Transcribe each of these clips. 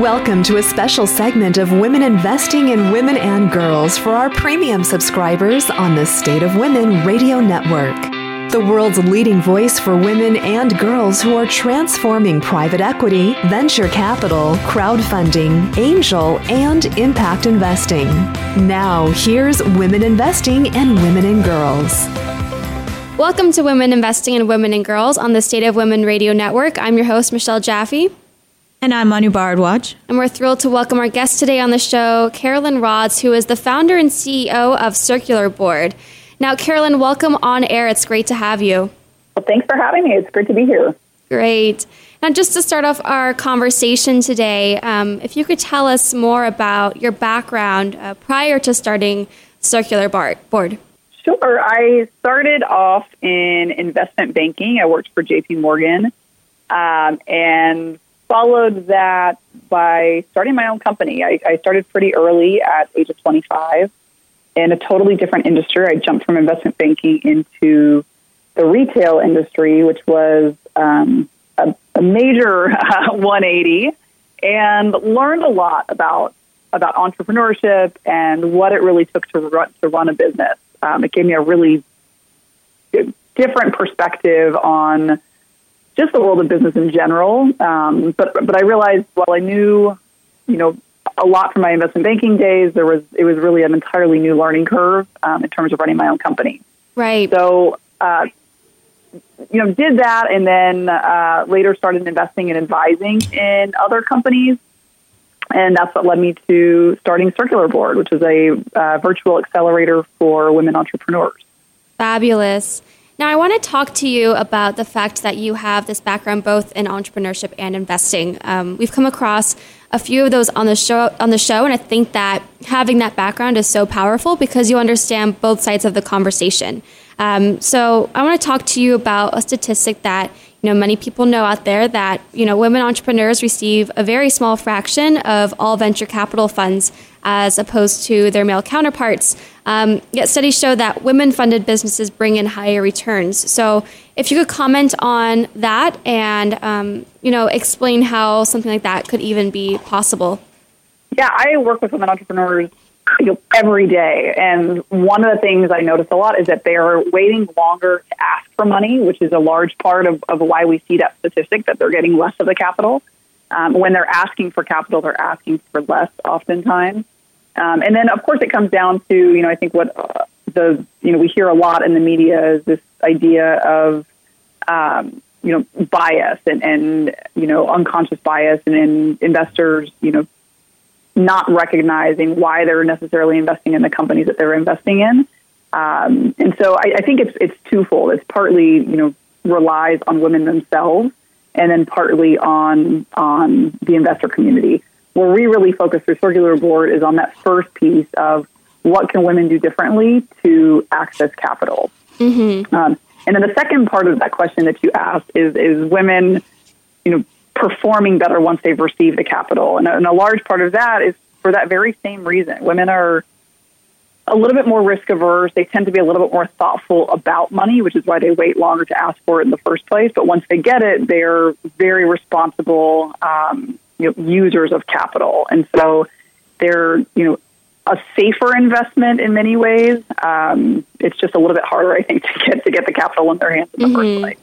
Welcome to a special segment of Women Investing in Women and Girls for our premium subscribers on the State of Women Radio Network. The world's leading voice for women and girls who are transforming private equity, venture capital, crowdfunding, angel, and impact investing. Now, here's Women Investing and Women and Girls. Welcome to Women Investing in Women and Girls on the State of Women Radio Network. I'm your host, Michelle Jaffe. And I'm Manu Bharadwaj. And we're thrilled to welcome our guest today on the show, Carolyn Rodz, who is the founder and CEO of Circular Board. Now, Carolyn, welcome on air. It's great to have you. Well, thanks for having me. It's great to be here. Great. Now, just to start off our conversation today, um, if you could tell us more about your background uh, prior to starting Circular Board. Sure. I started off in investment banking. I worked for JP Morgan um, and followed that by starting my own company. I, I started pretty early at age of 25 in a totally different industry. I jumped from investment banking into the retail industry, which was um, a, a, major uh, 180, and learned a lot about about entrepreneurship and what it really took to run, to run a business. Um, it gave me a really different perspective on just the world of business in general. Um, but but I realized while I knew, you know, a lot from my investment banking days, there was it was really an entirely new learning curve um, in terms of running my own company. Right. So. Uh, you know, did that, and then uh, later started investing and advising in other companies, and that's what led me to starting Circular Board, which is a uh, virtual accelerator for women entrepreneurs. Fabulous. Now, I want to talk to you about the fact that you have this background both in entrepreneurship and investing. Um, we've come across a few of those on the show on the show, and I think that having that background is so powerful because you understand both sides of the conversation. Um, so, I want to talk to you about a statistic that you know many people know out there that you know women entrepreneurs receive a very small fraction of all venture capital funds as opposed to their male counterparts. Um, yet studies show that women-funded businesses bring in higher returns. So, if you could comment on that and um, you know explain how something like that could even be possible. Yeah, I work with women entrepreneurs you know, every day, and one of the things I notice a lot is that they are waiting longer to ask for money, which is a large part of, of why we see that statistic that they're getting less of the capital. Um, when they're asking for capital, they're asking for less oftentimes. Um, and then, of course, it comes down to you know I think what uh, the you know we hear a lot in the media is this idea of um, you know bias and and you know unconscious bias and, and investors you know not recognizing why they're necessarily investing in the companies that they're investing in. Um, and so I, I think it's it's twofold. It's partly you know relies on women themselves, and then partly on on the investor community where we really focus through Circular Board is on that first piece of what can women do differently to access capital. Mm-hmm. Um, and then the second part of that question that you asked is is women, you know, performing better once they've received the capital, and a, and a large part of that is for that very same reason. Women are a little bit more risk averse. They tend to be a little bit more thoughtful about money, which is why they wait longer to ask for it in the first place. But once they get it, they're very responsible. Um, you know, users of capital, and so they're you know a safer investment in many ways. Um, it's just a little bit harder, I think, to get to get the capital in their hands in the mm-hmm. first place.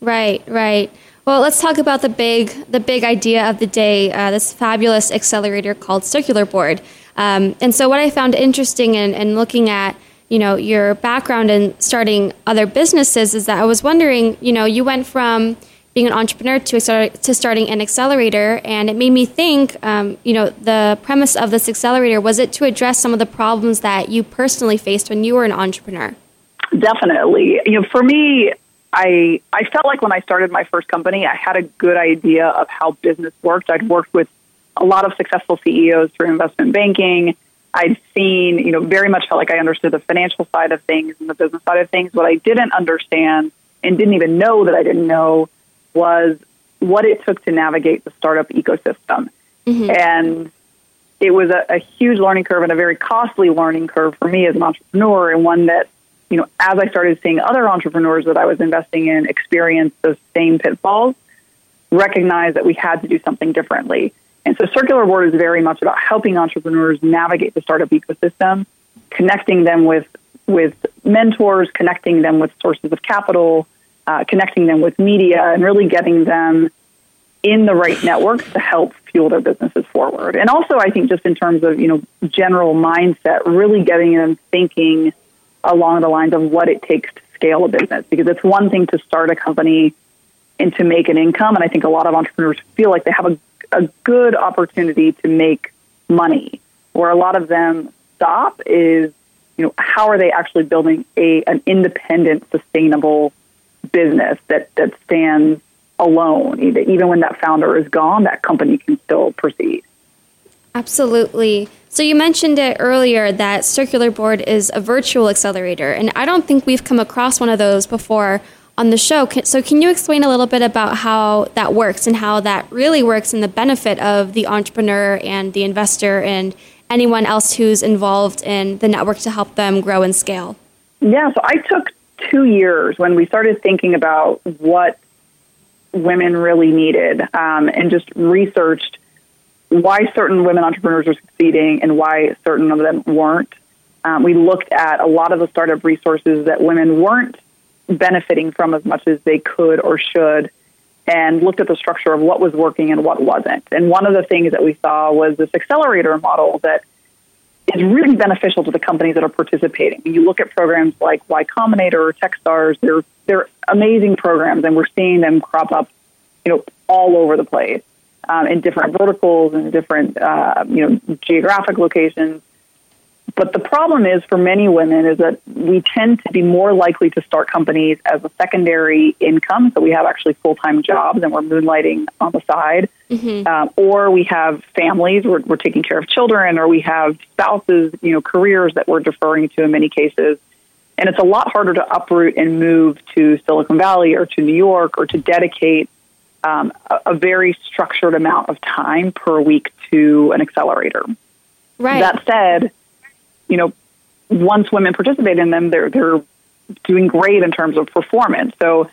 Right, right. Well, let's talk about the big the big idea of the day. Uh, this fabulous accelerator called Circular Board. Um, and so, what I found interesting in, in looking at you know your background in starting other businesses is that I was wondering, you know, you went from being an entrepreneur to, to starting an accelerator. And it made me think, um, you know, the premise of this accelerator was it to address some of the problems that you personally faced when you were an entrepreneur? Definitely. You know, for me, I I felt like when I started my first company, I had a good idea of how business worked. I'd worked with a lot of successful CEOs through investment banking. I'd seen, you know, very much felt like I understood the financial side of things and the business side of things. What I didn't understand and didn't even know that I didn't know was what it took to navigate the startup ecosystem. Mm-hmm. And it was a, a huge learning curve and a very costly learning curve for me as an entrepreneur, and one that, you know, as I started seeing other entrepreneurs that I was investing in experience those same pitfalls, recognized that we had to do something differently. And so Circular Board is very much about helping entrepreneurs navigate the startup ecosystem, connecting them with with mentors, connecting them with sources of capital, uh, connecting them with media, and really getting them in the right networks to help fuel their businesses forward. And also, I think just in terms of you know general mindset, really getting them thinking along the lines of what it takes to scale a business. Because it's one thing to start a company and to make an income, and I think a lot of entrepreneurs feel like they have a, a good opportunity to make money. Where a lot of them stop is you know how are they actually building a an independent, sustainable business that that stands alone. Even when that founder is gone, that company can still proceed. Absolutely. So you mentioned it earlier that Circular Board is a virtual accelerator, and I don't think we've come across one of those before on the show. So can you explain a little bit about how that works and how that really works and the benefit of the entrepreneur and the investor and anyone else who's involved in the network to help them grow and scale? Yeah, so I took two years when we started thinking about what women really needed um, and just researched why certain women entrepreneurs were succeeding and why certain of them weren't. Um, we looked at a lot of the startup resources that women weren't benefiting from as much as they could or should and looked at the structure of what was working and what wasn't. And one of the things that we saw was this accelerator model that is really beneficial to the companies that are participating. When you look at programs like Y Combinator or Techstars, they're they're amazing programs, and we're seeing them crop up, you know, all over the place um, in different verticals and different uh, you know geographic locations. But the problem is for many women is that we tend to be more likely to start companies as a secondary income. So we have actually full time jobs and we're moonlighting on the side. Mm-hmm. Um, or we have families, we're, we're taking care of children, or we have spouses, you know, careers that we're deferring to in many cases. And it's a lot harder to uproot and move to Silicon Valley or to New York or to dedicate um, a, a very structured amount of time per week to an accelerator. Right. That said, you know, once women participate in them, they're they're doing great in terms of performance. So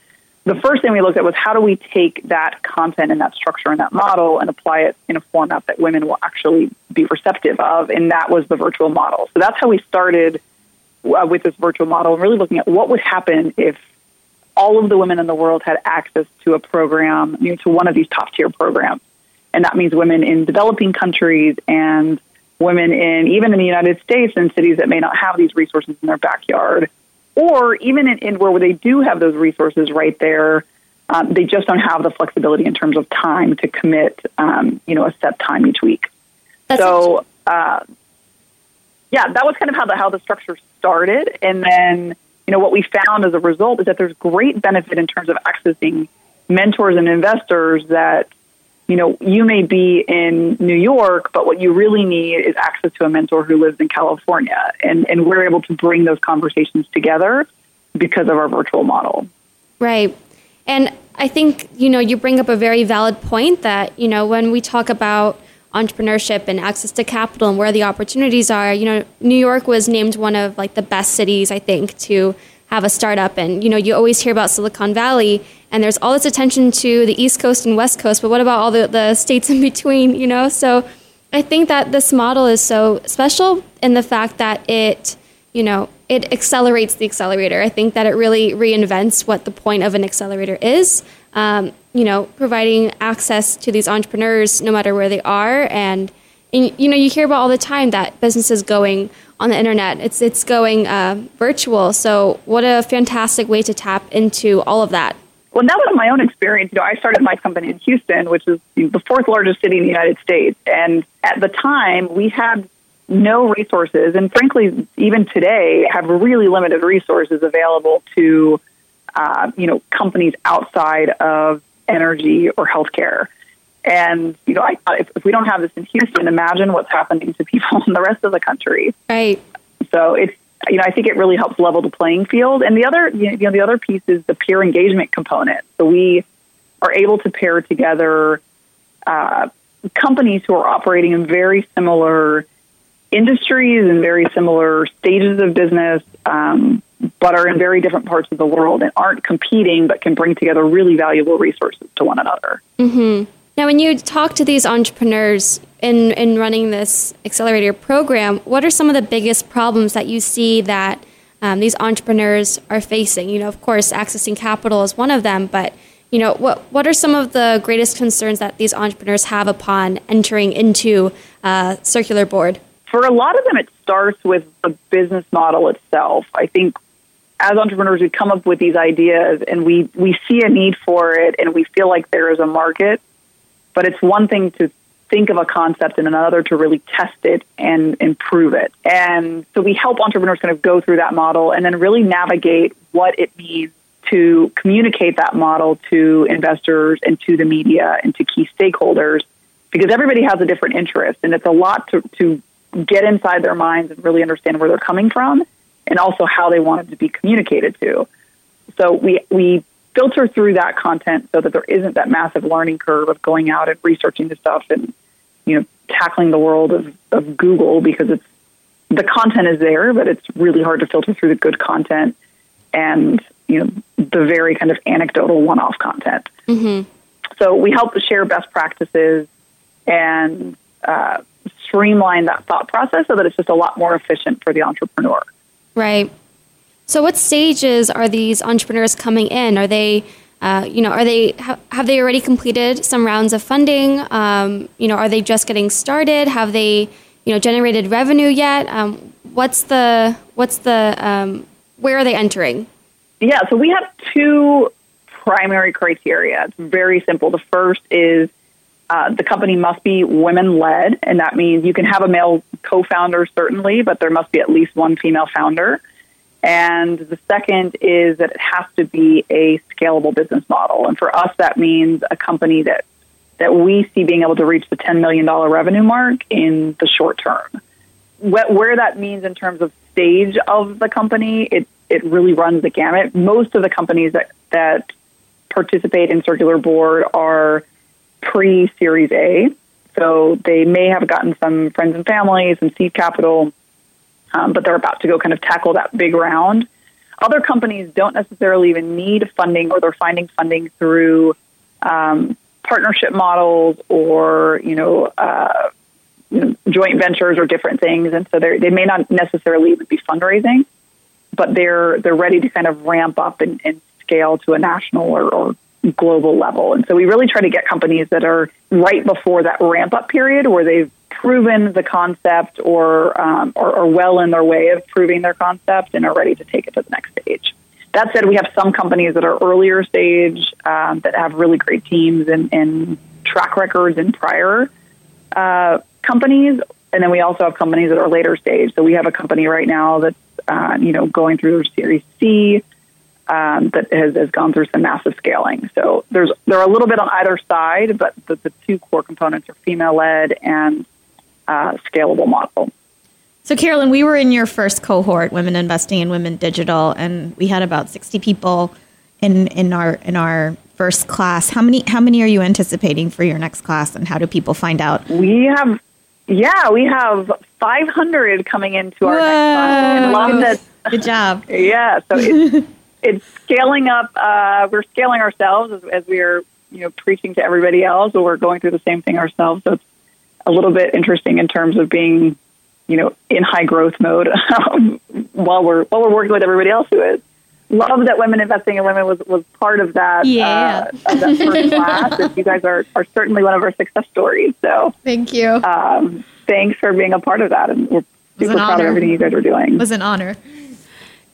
the first thing we looked at was how do we take that content and that structure and that model and apply it in a format that women will actually be receptive of, and that was the virtual model. So that's how we started uh, with this virtual model, and really looking at what would happen if all of the women in the world had access to a program, you know, to one of these top tier programs, and that means women in developing countries and women in even in the United States in cities that may not have these resources in their backyard, or even in, in where they do have those resources right there, um, they just don't have the flexibility in terms of time to commit, um, you know, a set time each week. That's so, uh, yeah, that was kind of how the how the structure started, and then you know what we found as a result is that there's great benefit in terms of accessing mentors and investors that you know, you may be in New York, but what you really need is access to a mentor who lives in California. And, and we're able to bring those conversations together because of our virtual model. Right. And I think, you know, you bring up a very valid point that, you know, when we talk about entrepreneurship and access to capital and where the opportunities are, you know, New York was named one of like the best cities, I think, to have a startup. And, you know, you always hear about Silicon Valley and there's all this attention to the East Coast and West Coast, but what about all the, the states in between, you know? So I think that this model is so special in the fact that it, you know, it accelerates the accelerator. I think that it really reinvents what the point of an accelerator is. Um, you know, providing access to these entrepreneurs no matter where they are. And, and, you know, you hear about all the time that businesses going on the internet. It's it's going uh, virtual. So what a fantastic way to tap into all of that. Well, that was my own experience. You know, I started my company in Houston, which is the fourth largest city in the United States, and at the time we had no resources, and frankly, even today, have really limited resources available to uh, you know companies outside of energy or healthcare. And you know, I, if, if we don't have this in Houston, imagine what's happening to people in the rest of the country. Right. So it's you know, I think it really helps level the playing field. And the other, you know, the other piece is the peer engagement component. So we are able to pair together uh, companies who are operating in very similar industries and very similar stages of business, um, but are in very different parts of the world and aren't competing, but can bring together really valuable resources to one another. Mm-hmm. Now, when you talk to these entrepreneurs in, in running this accelerator program, what are some of the biggest problems that you see that um, these entrepreneurs are facing? You know, of course, accessing capital is one of them, but you know, what what are some of the greatest concerns that these entrepreneurs have upon entering into uh, Circular Board? For a lot of them, it starts with the business model itself. I think as entrepreneurs, we come up with these ideas and we, we see a need for it and we feel like there is a market. But it's one thing to think of a concept and another to really test it and improve it. And so we help entrepreneurs kind of go through that model and then really navigate what it means to communicate that model to investors and to the media and to key stakeholders because everybody has a different interest and it's a lot to, to get inside their minds and really understand where they're coming from and also how they want it to be communicated to. So we, we filter through that content so that there isn't that massive learning curve of going out and researching the stuff and, you know, tackling the world of, of Google because it's, the content is there, but it's really hard to filter through the good content and, you know, the very kind of anecdotal one-off content. Mm-hmm. So we help share best practices and uh, streamline that thought process so that it's just a lot more efficient for the entrepreneur. Right. So, what stages are these entrepreneurs coming in? Are they, uh, you know, are they ha- have they already completed some rounds of funding? Um, you know, are they just getting started? Have they, you know, generated revenue yet? Um, what's the what's the um, where are they entering? Yeah, so we have two primary criteria. It's very simple. The first is uh, the company must be women led, and that means you can have a male co founder, certainly, but there must be at least one female founder. And the second is that it has to be a scalable business model. And for us, that means a company that, that we see being able to reach the $10 million revenue mark in the short term. Where that means in terms of stage of the company, it, it really runs the gamut. Most of the companies that, that participate in Circular Board are pre Series A. So they may have gotten some friends and family, some seed capital, um, but they're about to go kind of tackle that big round. Other companies don't necessarily even need funding, or they're finding funding through um, partnership models or you know, uh, you know, joint ventures or different things, and so they may not necessarily even be fundraising, but they're they're ready to kind of ramp up and, and scale to a national or, or global level. And so we really try to get companies that are right before that ramp up period where they've proven the concept or, um, or, or well in their way of proving their concept and are ready to take it to the next stage. That said, we have some companies that are earlier stage um, that have really great teams and, and track records in prior uh, companies, and then we also have companies that are later stage. So we have a company right now that's uh, you know going through Series C um, that has, has gone through some massive scaling. So there's they're a little bit on either side, but the, the two core components are female led and uh, scalable model. So, Carolyn, we were in your first cohort, Women Investing in Women Digital, and we had about 60 people in, in our in our first class. How many how many are you anticipating for your next class, and how do people find out? We have, yeah, we have 500 coming into our Whoa. next class. Good job. Yeah, so it's it's scaling up. Uh, we're scaling ourselves as, as we are, you know, preaching to everybody else, but we're going through the same thing ourselves. So it's a little bit interesting in terms of being, you know, in high growth mode um, while we're while we're working with everybody else who is. Love that women investing in women was, was part of that yeah. uh, of that first class. And you guys are, are certainly one of our success stories. So thank you. Um, thanks for being a part of that, and we're super proud honor. of everything you guys are doing. It was an honor.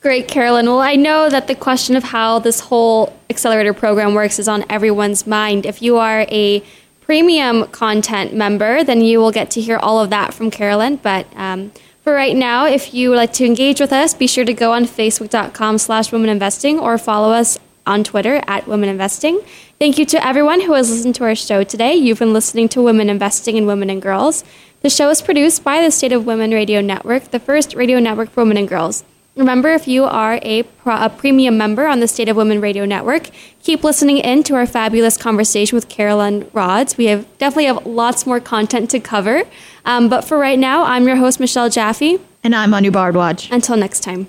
Great, Carolyn. Well, I know that the question of how this whole accelerator program works is on everyone's mind. If you are a premium content member, then you will get to hear all of that from Carolyn. But um, for right now, if you would like to engage with us, be sure to go on facebook.com slash womeninvesting or follow us on Twitter at Women Investing. Thank you to everyone who has listened to our show today. You've been listening to Women Investing in Women and Girls. The show is produced by the State of Women Radio Network, the first radio network for women and girls. Remember, if you are a, a, premium member on the State of Women Radio Network, keep listening in to our fabulous conversation with Carolyn Rodz. We have definitely have lots more content to cover. Um, but for right now, I'm your host, Michelle Jaffe. And I'm Anu Bardwaj. Until next time.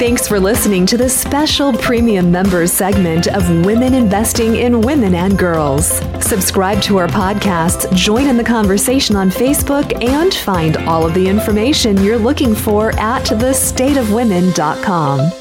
Thanks for listening to this special premium members segment of Women Investing in Women and Girls. Subscribe to our podcasts, join in the conversation on Facebook, and find all of the information you're looking for at thestateofwomen.com.